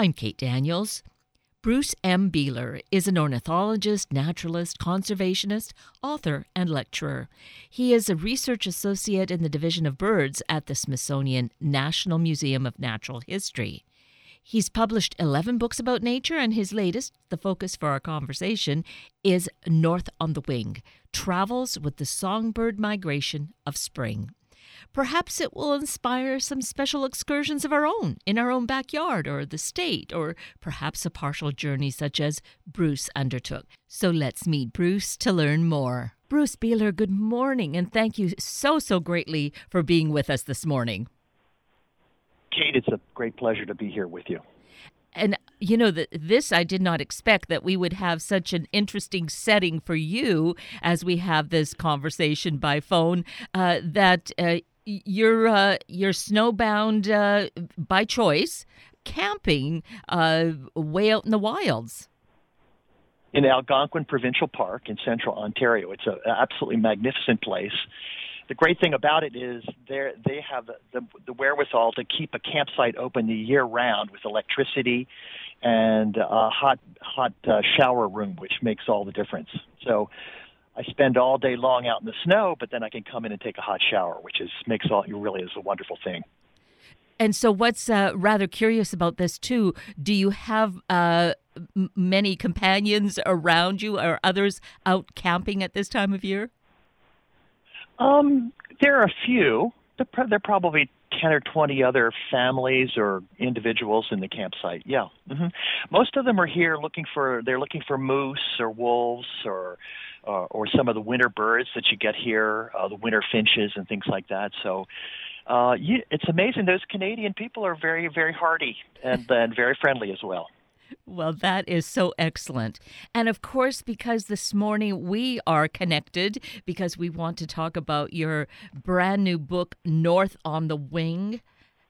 I'm Kate Daniels. Bruce M. Beehler is an ornithologist, naturalist, conservationist, author, and lecturer. He is a research associate in the Division of Birds at the Smithsonian National Museum of Natural History. He's published 11 books about nature, and his latest, the focus for our conversation, is North on the Wing Travels with the Songbird Migration of Spring. Perhaps it will inspire some special excursions of our own in our own backyard or the state, or perhaps a partial journey such as Bruce undertook. So let's meet Bruce to learn more. Bruce Beehler, good morning, and thank you so, so greatly for being with us this morning. Kate, it's a great pleasure to be here with you and you know that this I did not expect that we would have such an interesting setting for you as we have this conversation by phone. Uh, that uh, you're uh, you're snowbound uh, by choice, camping uh, way out in the wilds. In Algonquin Provincial Park in central Ontario. It's an absolutely magnificent place the great thing about it is they they have the, the wherewithal to keep a campsite open the year round with electricity and a hot hot uh, shower room, which makes all the difference. So I spend all day long out in the snow, but then I can come in and take a hot shower, which is makes all it really is a wonderful thing. And so, what's uh, rather curious about this too? Do you have uh, many companions around you, or others out camping at this time of year? Um, there are a few. There there are probably 10 or 20 other families or individuals in the campsite. Yeah. Mm-hmm. Most of them are here looking for, they're looking for moose or wolves or, uh, or some of the winter birds that you get here, uh, the winter finches and things like that. So, uh, you, it's amazing. Those Canadian people are very, very hardy and, and very friendly as well. Well, that is so excellent. And of course, because this morning we are connected because we want to talk about your brand new book, North on the Wing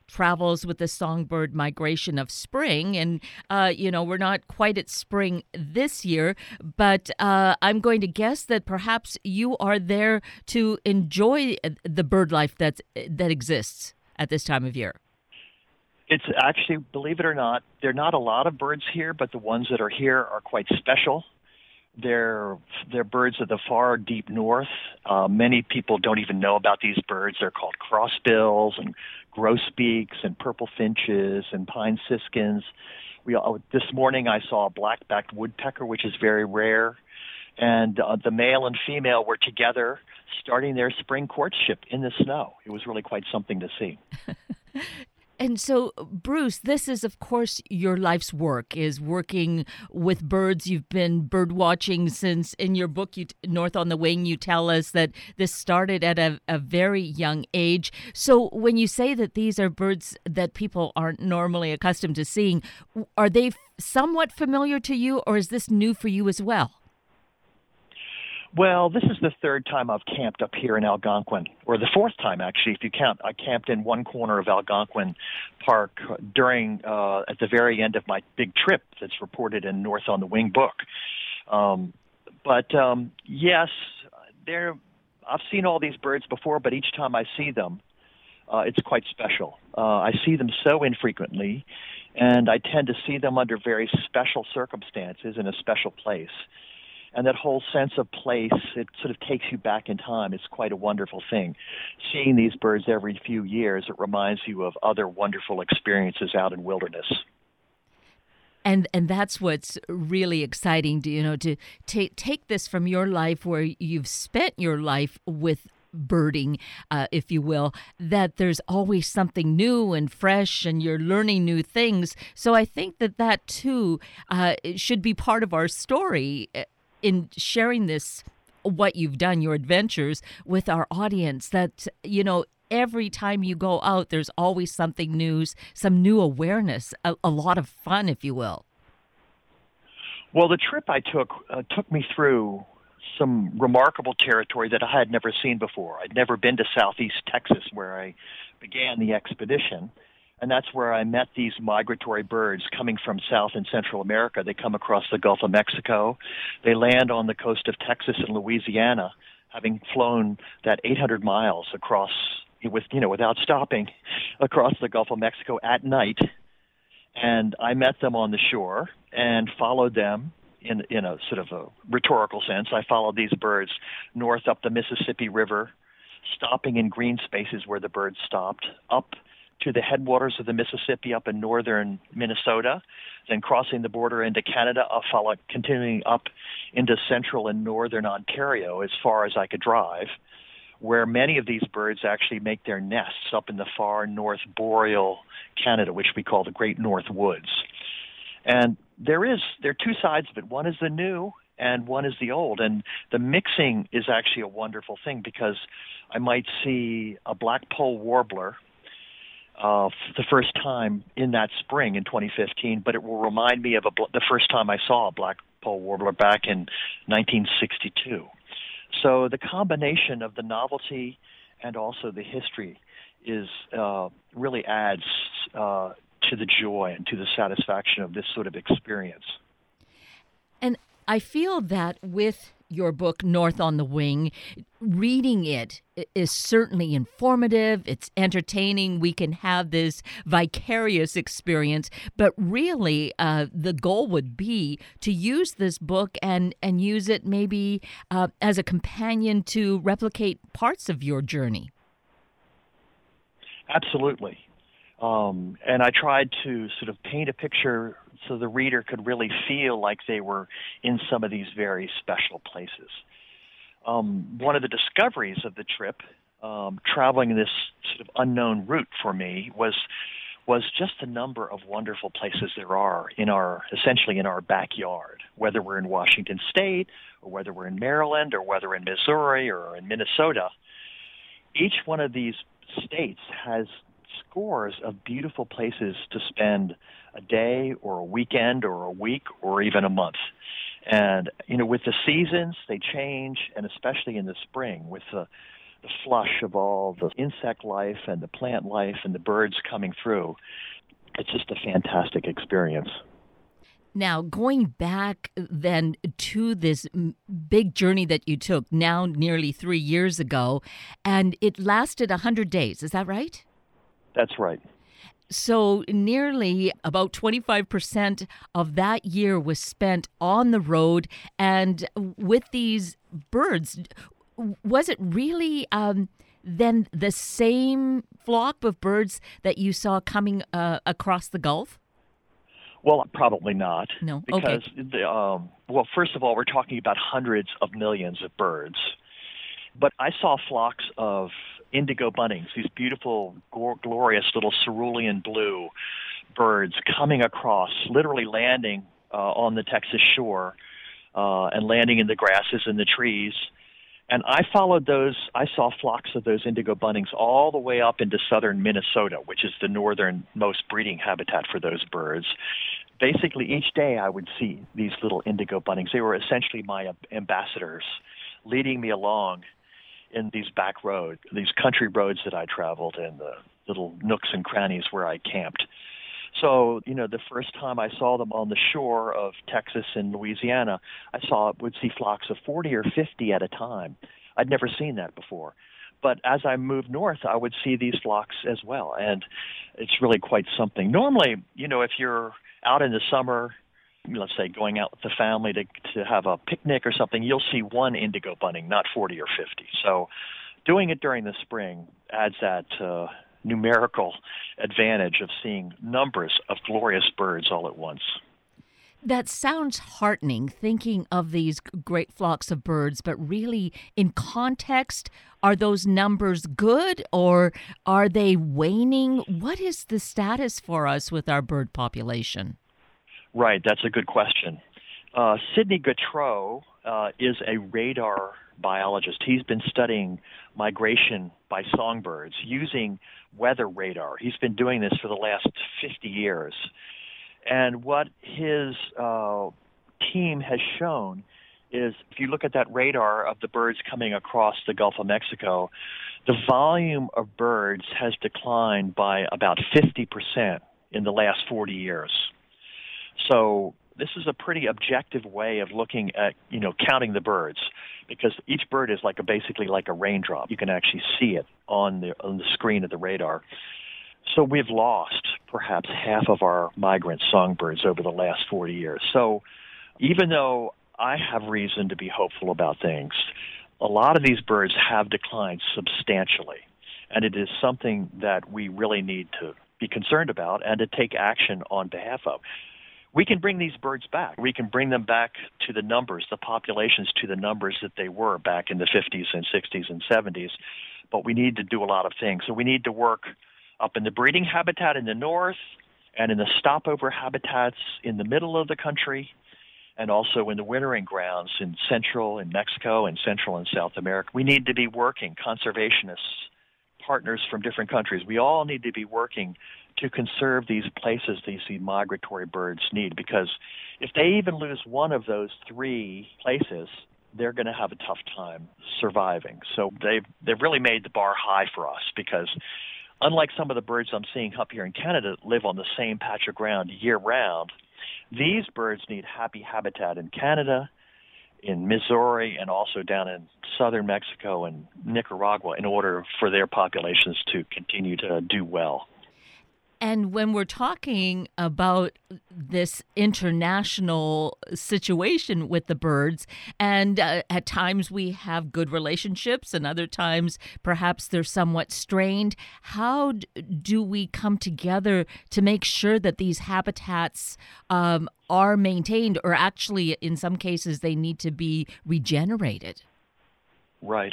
travels with the songbird migration of spring. And, uh, you know, we're not quite at spring this year, but uh, I'm going to guess that perhaps you are there to enjoy the bird life that's, that exists at this time of year. It's actually, believe it or not, there are not a lot of birds here, but the ones that are here are quite special. They're they're birds of the far deep north. Uh, many people don't even know about these birds. They're called crossbills and grosbeaks and purple finches and pine siskins. We uh, this morning I saw a black-backed woodpecker, which is very rare, and uh, the male and female were together starting their spring courtship in the snow. It was really quite something to see. And so, Bruce, this is, of course, your life's work is working with birds. You've been bird watching since in your book, you, North on the Wing, you tell us that this started at a, a very young age. So, when you say that these are birds that people aren't normally accustomed to seeing, are they somewhat familiar to you, or is this new for you as well? Well, this is the third time I've camped up here in Algonquin, or the fourth time actually, if you count. I camped in one corner of Algonquin Park during uh, at the very end of my big trip that's reported in North on the Wing book. Um, but um, yes, there. I've seen all these birds before, but each time I see them, uh, it's quite special. Uh, I see them so infrequently, and I tend to see them under very special circumstances in a special place and that whole sense of place it sort of takes you back in time. It's quite a wonderful thing. Seeing these birds every few years it reminds you of other wonderful experiences out in wilderness. And and that's what's really exciting you know to take take this from your life where you've spent your life with birding, uh, if you will, that there's always something new and fresh and you're learning new things. So I think that that too uh, should be part of our story in sharing this what you've done your adventures with our audience that you know every time you go out there's always something new some new awareness a, a lot of fun if you will. Well the trip i took uh, took me through some remarkable territory that i had never seen before. I'd never been to southeast texas where i began the expedition and that's where I met these migratory birds coming from South and Central America. They come across the Gulf of Mexico. They land on the coast of Texas and Louisiana, having flown that 800 miles across with you know without stopping across the Gulf of Mexico at night. And I met them on the shore and followed them in in a sort of a rhetorical sense. I followed these birds north up the Mississippi River, stopping in green spaces where the birds stopped, up to the headwaters of the Mississippi up in northern Minnesota, then crossing the border into Canada, followed, continuing up into central and northern Ontario as far as I could drive, where many of these birds actually make their nests up in the far north boreal Canada, which we call the Great North Woods. And there is there are two sides of it. One is the new and one is the old. And the mixing is actually a wonderful thing because I might see a blackpoll warbler uh, the first time in that spring in 2015, but it will remind me of a, the first time I saw a black blackpoll warbler back in 1962. So the combination of the novelty and also the history is uh, really adds uh, to the joy and to the satisfaction of this sort of experience. And I feel that with your book, North on the Wing, reading it is certainly informative, it's entertaining. We can have this vicarious experience, but really, uh, the goal would be to use this book and, and use it maybe uh, as a companion to replicate parts of your journey. Absolutely. Um, and I tried to sort of paint a picture so the reader could really feel like they were in some of these very special places. Um, one of the discoveries of the trip, um, traveling this sort of unknown route for me, was was just the number of wonderful places there are in our essentially in our backyard, whether we're in Washington State or whether we're in Maryland or whether in Missouri or in Minnesota. Each one of these states has scores of beautiful places to spend a day or a weekend or a week or even a month. And you know, with the seasons, they change, and especially in the spring, with the the flush of all the insect life and the plant life and the birds coming through, it's just a fantastic experience. Now, going back then to this big journey that you took now nearly three years ago, and it lasted 100 days, is that right? That's right. So, nearly about 25% of that year was spent on the road and with these birds. Was it really um, then the same flock of birds that you saw coming uh, across the Gulf? Well, probably not. No, because okay. the, um, well, first of all, we're talking about hundreds of millions of birds, but I saw flocks of indigo buntings, these beautiful, glorious little cerulean blue birds coming across, literally landing uh, on the Texas shore uh, and landing in the grasses and the trees. And I followed those, I saw flocks of those indigo buntings all the way up into southern Minnesota, which is the northernmost breeding habitat for those birds. Basically, each day I would see these little indigo buntings. They were essentially my ambassadors, leading me along in these back roads, these country roads that I traveled in, the little nooks and crannies where I camped. So, you know, the first time I saw them on the shore of Texas and Louisiana, I saw would see flocks of 40 or 50 at a time. I'd never seen that before. But as I moved north, I would see these flocks as well, and it's really quite something. Normally, you know, if you're out in the summer let's say going out with the family to to have a picnic or something, you'll see one indigo bunting, not 40 or 50. So doing it during the spring adds that uh, numerical advantage of seeing numbers of glorious birds all at once. That sounds heartening, thinking of these great flocks of birds, but really, in context, are those numbers good or are they waning? What is the status for us with our bird population? Right, that's a good question. Uh, Sidney Gauthreaux uh, is a radar biologist. He's been studying migration by songbirds using weather radar. He's been doing this for the last 50 years. And what his uh, team has shown is if you look at that radar of the birds coming across the Gulf of Mexico, the volume of birds has declined by about 50% in the last 40 years. So this is a pretty objective way of looking at you know counting the birds because each bird is like a basically like a raindrop. You can actually see it on the on the screen of the radar. So we've lost perhaps half of our migrant songbirds over the last 40 years. So even though I have reason to be hopeful about things, a lot of these birds have declined substantially. And it is something that we really need to be concerned about and to take action on behalf of. We can bring these birds back. We can bring them back to the numbers, the populations to the numbers that they were back in the 50s and 60s and 70s. But we need to do a lot of things. So we need to work up in the breeding habitat in the north and in the stopover habitats in the middle of the country and also in the wintering grounds in Central and Mexico and Central and South America. We need to be working, conservationists, partners from different countries. We all need to be working to conserve these places these migratory birds need because if they even lose one of those three places, they're going to have a tough time surviving. So they've they've really made the bar high for us because unlike some of the birds I'm seeing up here in Canada that live on the same patch of ground year round, these birds need happy habitat in Canada, in Missouri, and also down in southern Mexico and Nicaragua in order for their populations to continue to do well. And when we're talking about this international situation with the birds, and uh, at times we have good relationships, and other times perhaps they're somewhat strained, how do we come together to make sure that these habitats um, are maintained, or actually, in some cases, they need to be regenerated? Right.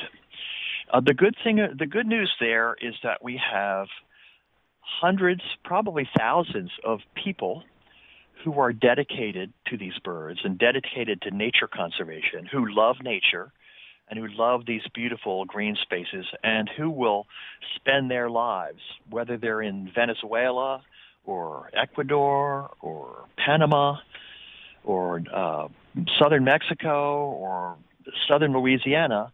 Uh, the good thing, the good news there is that we have hundreds, probably thousands of people who are dedicated to these birds and dedicated to nature conservation, who love nature and who love these beautiful green spaces and who will spend their lives, whether they're in Venezuela or Ecuador or Panama or uh, southern Mexico or southern Louisiana,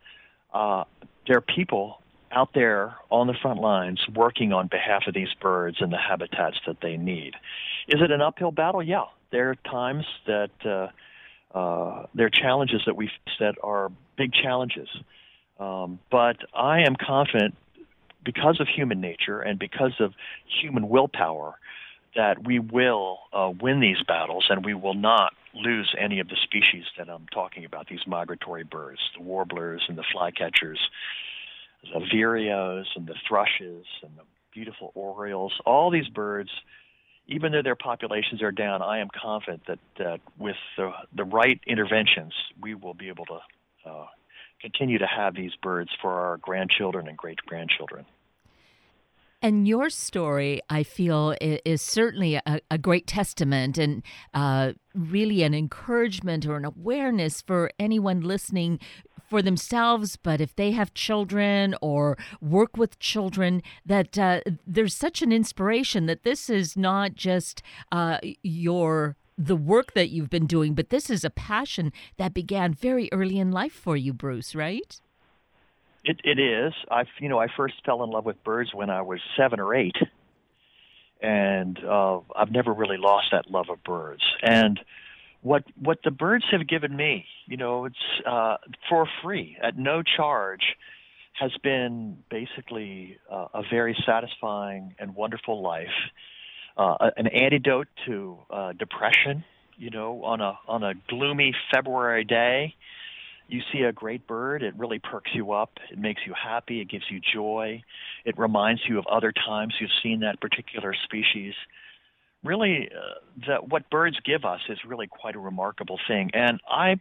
uh, there are people out there on the front lines working on behalf of these birds and the habitats that they need. Is it an uphill battle? Yeah. There are times that uh, uh, there are challenges that we face that are big challenges. Um, but I am confident because of human nature and because of human willpower that we will uh, win these battles and we will not lose any of the species that I'm talking about, these migratory birds, the warblers and the flycatchers the vireos and the thrushes and the beautiful orioles, all these birds, even though their populations are down, I am confident that, with the, the right interventions, we will be able to uh, continue to have these birds for our grandchildren and great grandchildren. And your story, I feel, is certainly a, a great testament and uh, really an encouragement or an awareness for anyone listening for themselves, but if they have children or work with children, that uh, there's such an inspiration that this is not just uh, your the work that you've been doing, but this is a passion that began very early in life for you, Bruce, right? It it is. I you know I first fell in love with birds when I was seven or eight, and uh, I've never really lost that love of birds. And what what the birds have given me, you know, it's uh, for free at no charge, has been basically uh, a very satisfying and wonderful life, uh, an antidote to uh, depression. You know, on a on a gloomy February day, you see a great bird, it really perks you up. It makes you happy. It gives you joy. It reminds you of other times you've seen that particular species really uh, that what birds give us is really quite a remarkable thing. And I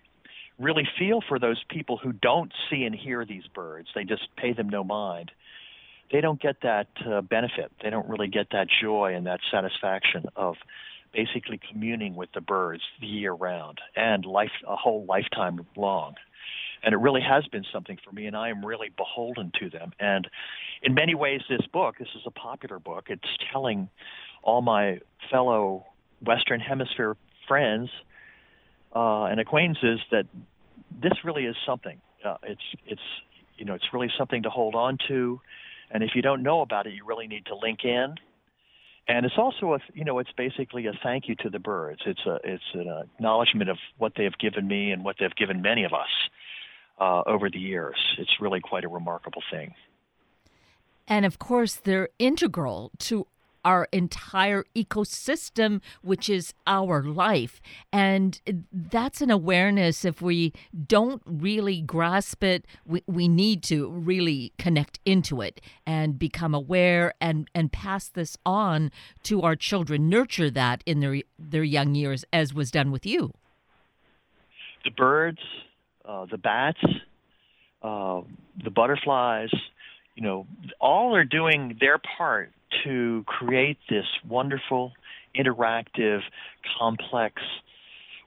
really feel for those people who don't see and hear these birds. They just pay them no mind. They don't get that uh, benefit. They don't really get that joy and that satisfaction of basically communing with the birds year round and life a whole lifetime long. And it really has been something for me, and I am really beholden to them. And in many ways, this book, this is a popular book. It's telling all my fellow Western Hemisphere friends uh, and acquaintances that this really is something. Uh, it's it's you know it's really something to hold on to, and if you don't know about it, you really need to link in. And it's also a you know it's basically a thank you to the birds. It's a it's an acknowledgement of what they have given me and what they've given many of us uh, over the years. It's really quite a remarkable thing. And of course, they're integral to our entire ecosystem, which is our life. And that's an awareness. If we don't really grasp it, we, we need to really connect into it and become aware and, and pass this on to our children, nurture that in their, their young years, as was done with you. The birds, uh, the bats, uh, the butterflies, you know, all are doing their part to create this wonderful, interactive, complex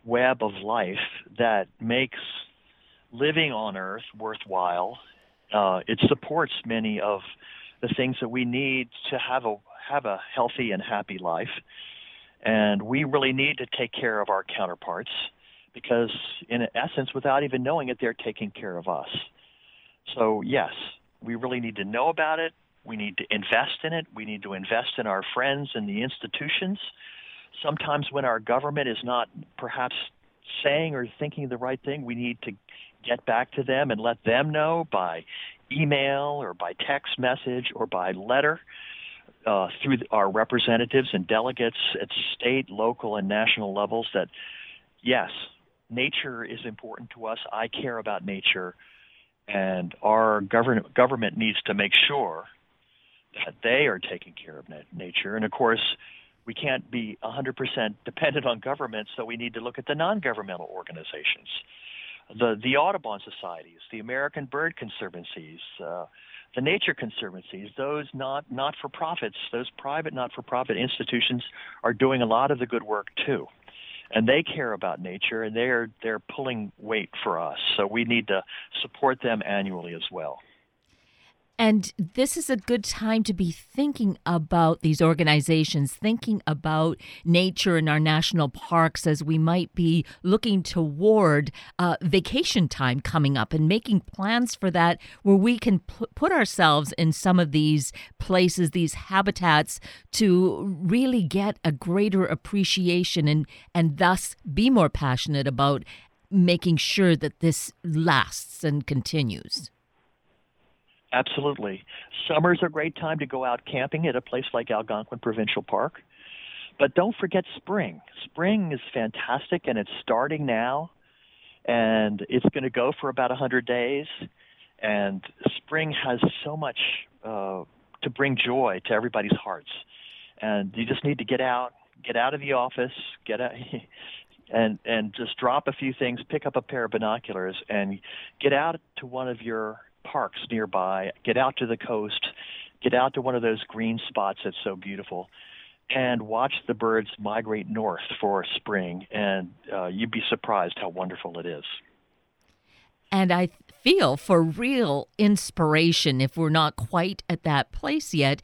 web of life that makes living on Earth worthwhile. Uh, it supports many of the things that we need to have a have a healthy and happy life, and we really need to take care of our counterparts because, in essence, without even knowing it, they're taking care of us. So yes, we really need to know about it. We need to invest in it. We need to invest in our friends and the institutions. Sometimes when our government is not perhaps saying or thinking the right thing, we need to get back to them and let them know by email or by text message or by letter uh, through our representatives and delegates at state, local, and national levels that yes, nature is important to us. I care about nature and our government government needs to make sure that they are taking care of nature. And of course, we can't be 100% dependent on government, so we need to look at the non-governmental organizations, the the Audubon societies, the American Bird Conservancies, uh, the Nature Conservancies. Those not not for profits, those private not for profit institutions are doing a lot of the good work too and they care about nature and they're they're pulling weight for us. So we need to support them annually as well. And this is a good time to be thinking about these organizations, thinking about nature in our national parks as we might be looking toward uh, vacation time coming up and making plans for that where we can p- put ourselves in some of these places, these habitats to really get a greater appreciation and, and thus be more passionate about making sure that this lasts and continues. Absolutely. Summer's a great time to go out camping at a place like Algonquin Provincial Park. But don't forget spring. Spring is fantastic and it's starting now and it's going to go for about 100 days. And spring has so much uh, to bring joy to everybody's hearts. And you just need to get out, get out of the office, get out, and and just drop a few things, pick up a pair of binoculars, and get out to one of your parks nearby, get out to the coast, get out to one of those green spots that's so beautiful, and watch the birds migrate north for spring. And uh, you'd be surprised how wonderful it is. And I feel for real inspiration if we're not quite at that place yet.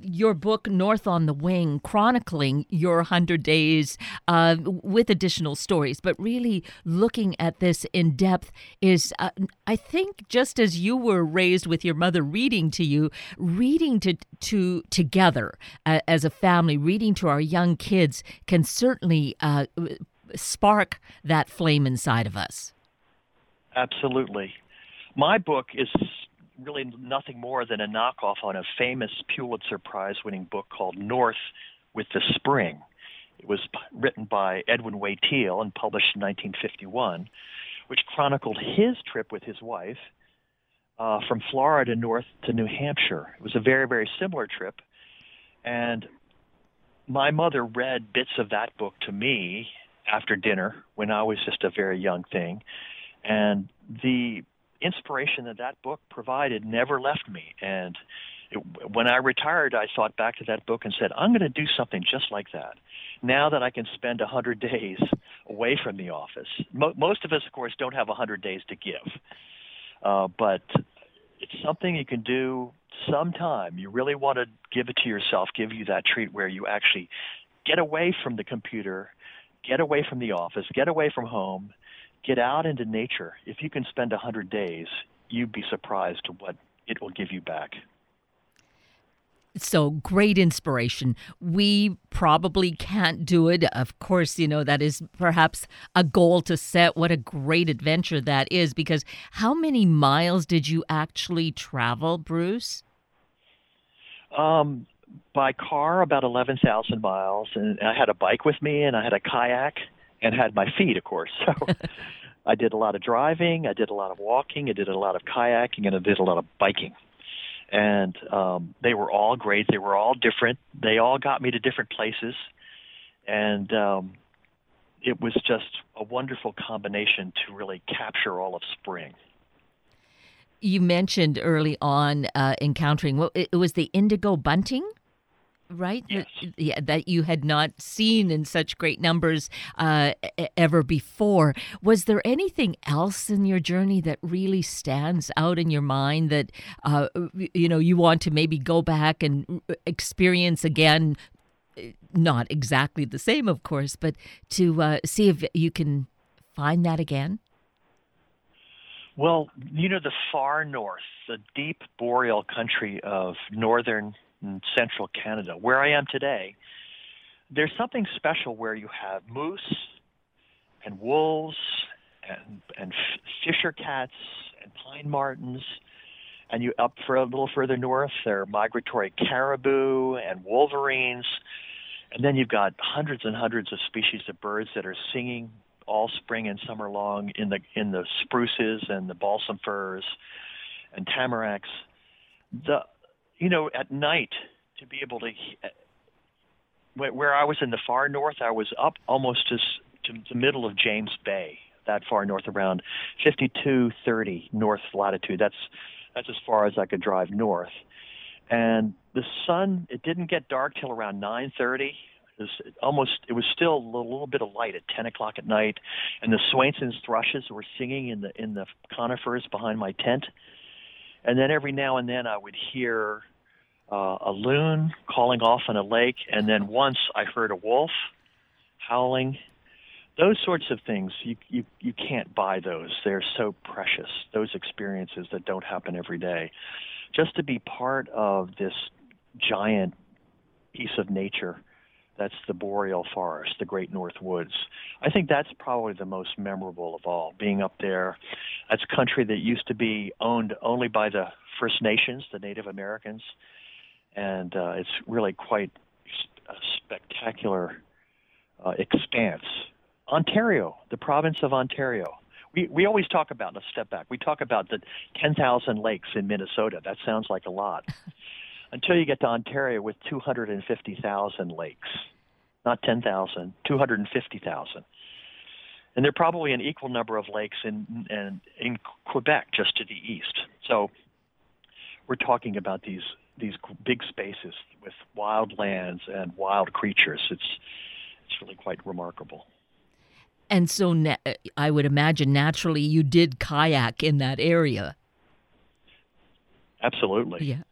Your book, North on the Wing, chronicling your 100 days uh, with additional stories, but really looking at this in depth is, uh, I think, just as you were raised with your mother reading to you, reading to, to together uh, as a family, reading to our young kids can certainly uh, spark that flame inside of us. Absolutely my book is really nothing more than a knockoff on a famous Pulitzer Prize winning book called North with the Spring. It was written by Edwin Way Teale and published in 1951, which chronicled his trip with his wife uh, from Florida north to New Hampshire. It was a very, very similar trip. And my mother read bits of that book to me after dinner when I was just a very young thing. And the inspiration that that book provided never left me. And it, when I retired, I thought back to that book and said, I'm going to do something just like that. Now that I can spend 100 days away from the office. Mo- most of us, of course, don't have 100 days to give. Uh, but it's something you can do sometime. You really want to give it to yourself, give you that treat where you actually get away from the computer, get away from the office, get away from home, get out into nature. If you can spend 100 days, you'd be surprised to what it will give you back. So great inspiration. We probably can't do it. Of course, you know, that is perhaps a goal to set. What a great adventure that is because how many miles did you actually travel, Bruce? Um, by car about 11,000 miles, and I had a bike with me, and I had a kayak, and had my feet, of course. So I did a lot of driving, I did a lot of walking, I did a lot of kayaking, and I did a lot of biking. And um, they were all great. They were all different. They all got me to different places, and um, it was just a wonderful combination to really capture all of spring. You mentioned early on uh, encountering what it was the indigo bunting right? Yes. Yeah, that you had not seen in such great numbers uh, ever before. Was there anything else in your journey that really stands out in your mind that uh, you know you want to maybe go back and experience again? Not exactly the same, of course, but to uh, see if you can find that again. Well, you know, the far north, the deep boreal country of northern in central Canada, where I am today, there's something special where you have moose and wolves and and fisher cats and pine martens and you up for a little further north there are migratory caribou and wolverines and then you've got hundreds and hundreds of species of birds that are singing all spring and summer long in the in the spruces and the balsam firs and tamaracks. The you know, at night to be able to. Uh, where I was in the far north, I was up almost as to the middle of James Bay, that far north, around 5230 north latitude. That's that's as far as I could drive north. And the sun, it didn't get dark till around 9:30. It was almost, it was still a little, little bit of light at 10 o'clock at night, and the Swainson's thrushes were singing in the in the conifers behind my tent. And then every now and then I would hear uh, a loon calling off on a lake, and then once I heard a wolf howling. Those sorts of things, you, you, you can't buy those. They're so precious, those experiences that don't happen every day. Just to be part of this giant piece of nature that's the boreal forest, the great north woods. I think that's probably the most memorable of all, being up there. That's a country that used to be owned only by the First Nations, the Native Americans, and uh, it's really quite a spectacular uh, expanse. Ontario, the province of Ontario. We, we always talk about, let's step back, we talk about the 10,000 lakes in Minnesota. That sounds like a lot. Until you get to Ontario with 250,000 lakes. Not 10,000, 250,000. And there are probably an equal number of lakes in, in, in Quebec, just to the east. So we're talking about these these big spaces with wild lands and wild creatures. It's it's really quite remarkable. And so, na- uh, I would imagine naturally you did kayak in that area. Absolutely. Yeah.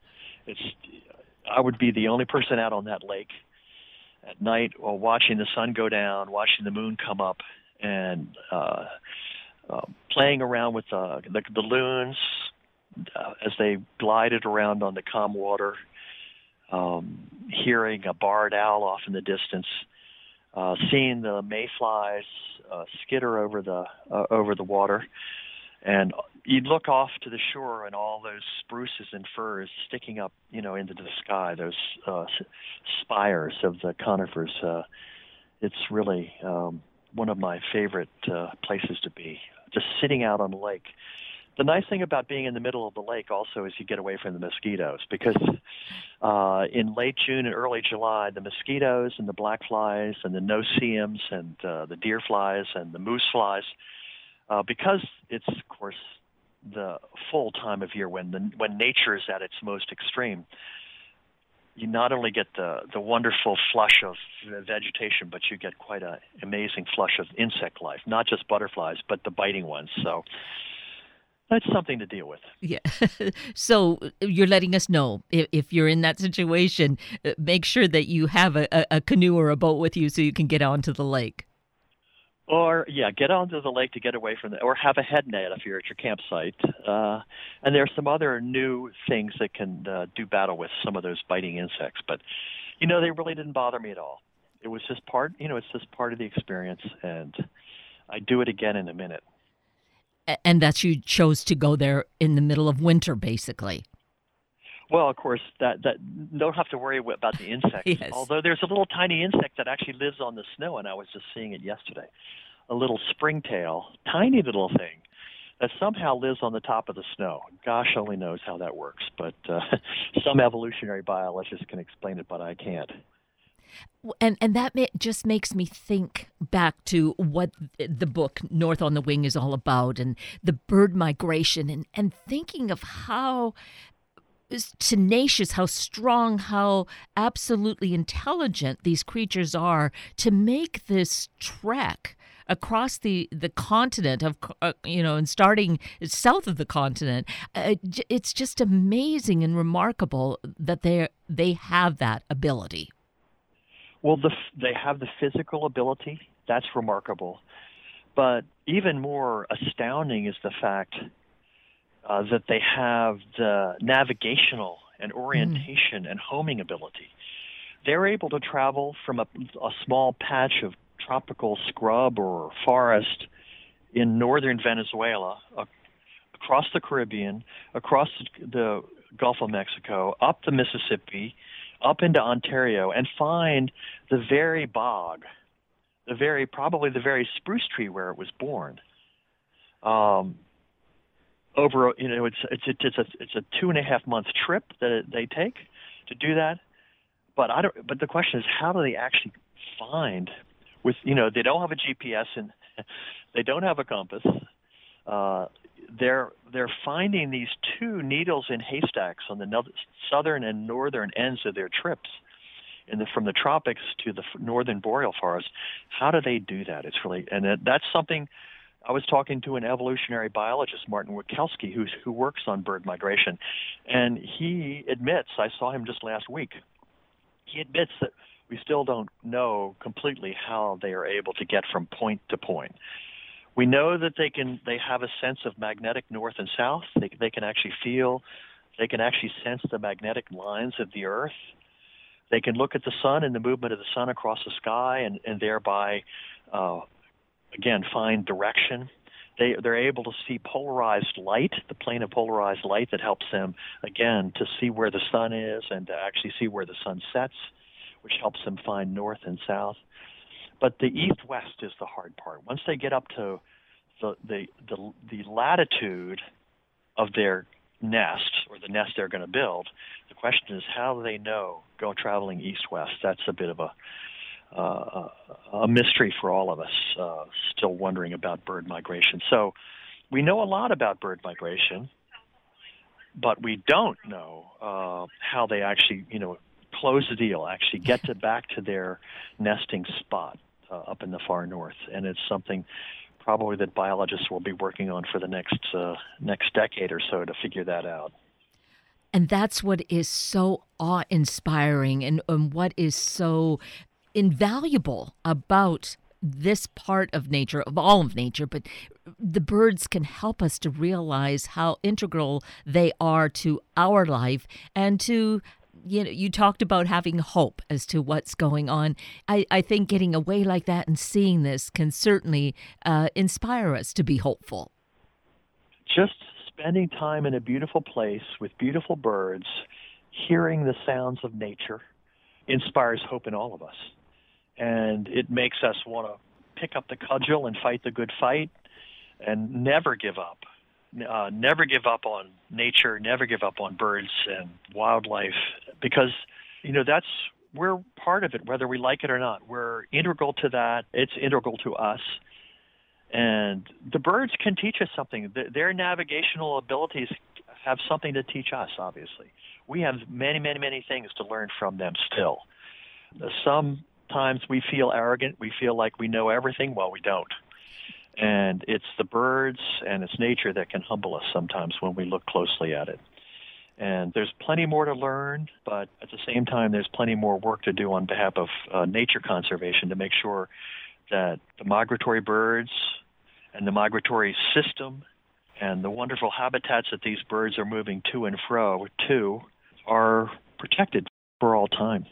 It's I would be the only person out on that lake at night while watching the sun go down, watching the moon come up, and uh, uh, playing around with uh, the, the loons, uh, as they glided around on the calm water, um, hearing a barred owl off in the distance, uh, seeing the mayflies uh, skitter over the uh, over the water, and you'd look off to the shore and all those spruces and firs sticking up, you know, into the sky. Those uh, spires of the conifers. Uh, it's really um, one of my favorite uh, places to be. Just sitting out on the lake the nice thing about being in the middle of the lake also is you get away from the mosquitoes because uh, in late June and early July, the mosquitoes and the black flies and the no-see-ums and uh, the deer flies and the moose flies, uh, because it's of course the full time of year when the when nature is at its most extreme. You not only get the the wonderful flush of vegetation, but you get quite an amazing flush of insect life, not just butterflies, but the biting ones. So that's something to deal with. Yeah. so you're letting us know if, if you're in that situation, uh, make sure that you have a, a, canoe or a boat with you so you can get onto the lake. Or yeah, get onto the lake to get away from the, or have a head net if you're at your campsite. Uh, and there are some other new things that can uh, do battle with some of those biting insects. But you know, they really didn't bother me at all. It was just part, you know, it's just part of the experience, and I do it again in a minute and that you chose to go there in the middle of winter, basically. Well, of course, that that don't have to worry about the insects. yes. Although there's a little tiny insect that actually lives on the snow, and I was just seeing it yesterday. A little springtail, tiny little thing that somehow lives on the top of the snow. Gosh only knows how that works, but uh, some evolutionary biologists can explain it, but I can't. And and that ma- just makes me think back to what the book North on the Wing is all about, and the bird migration, and and thinking of how tenacious, how strong, how absolutely intelligent these creatures are to make this trek across the the continent of uh, you know and starting south of the continent. Uh, it's just amazing and remarkable that they they have that ability. Well the, they have the physical ability. That's remarkable. But even more astounding is the fact uh, that they have the navigational and orientation mm. and homing ability. They're able to travel from a, a small patch of tropical scrub or forest in northern Venezuela, uh, across the Caribbean, across the Gulf of Mexico, up the Mississippi, up into Ontario, and find the very bog, the very probably the very spruce tree where it was born. Um, over you know it's it's it's a it's a two and a half month trip that they take to do that. But i don't but the question is how do they actually find with you know they don't have a gps and they don't have a compass. Uh they're they're finding these two needles in haystacks on the southern and northern ends of their trips in the from the tropics to the northern boreal forest. How do they do that? It's really and that's something I was talking to an evolutionary biologist, Martin Wikelski, who's, who works on bird migration, and he admits, I saw him just last week, he admits that we still don't know completely how they are able to get from point to point. We know that they can they have a sense of magnetic north and south. They they can actually feel, they can actually sense the magnetic lines of the earth. They can look at the sun and the movement of the sun across the sky, and and thereby uh, again find direction. They they're able to see polarized light, the plane of polarized light that helps them again to see where the sun is and to actually see where the sun sets, which helps them find north and south. But the east west is the hard part. Once they get up to the the the, the latitude of their nest or the nest they're going to build, the question is how do they know go traveling east west? That's a bit of a uh, a mystery for all of us, uh, still wondering about bird migration. So we know a lot about bird migration, but we don't know uh, how they actually, you know, close the deal, actually get to back to their nesting spot uh, up in the far north, and it's something probably that biologists will be working on for the next uh, next decade or so to figure that out. And that's what is so awe inspiring and, and what is so invaluable about this part of nature, of all of nature, but the birds can help us to realize how integral they are to our life and to you know you talked about having hope as to what's going on. I, I think getting away like that and seeing this can certainly uh, inspire us to be hopeful. Just spending time in a beautiful place with beautiful birds hearing the sounds of nature inspires hope in all of us and it makes us want to pick up the cudgel and fight the good fight and never give up. Uh, never give up on nature, never give up on birds and wildlife because, you know, that's, we're part of it, whether we like it or not. We're integral to that. It's integral to us. And the birds can teach us something. Their navigational abilities have something to teach us, obviously. We have many, many, many things to learn from them still. Some times we feel arrogant. We feel like we know everything. Well, we don't. And it's the birds and it's nature that can humble us sometimes when we look closely at it. And there's plenty more to learn, but at the same time, there's plenty more work to do on behalf of uh, nature conservation to make sure that the migratory birds and the migratory system and the wonderful habitats that these birds are moving to and fro to are protected for all time.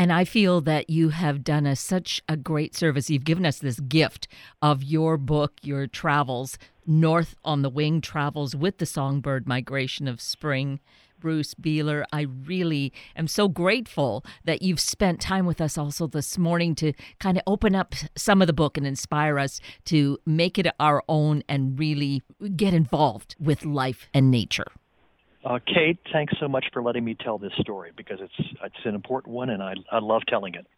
And I feel that you have done us such a great service. You've given us this gift of your book, your travels, North on the Wing travels with the songbird migration of spring, Bruce Beehler. I really am so grateful that you've spent time with us also this morning to kind of open up some of the book and inspire us to make it our own and really get involved with life and nature. Uh, Kate, thanks so much for letting me tell this story because it's it's an important one and I, I love telling it.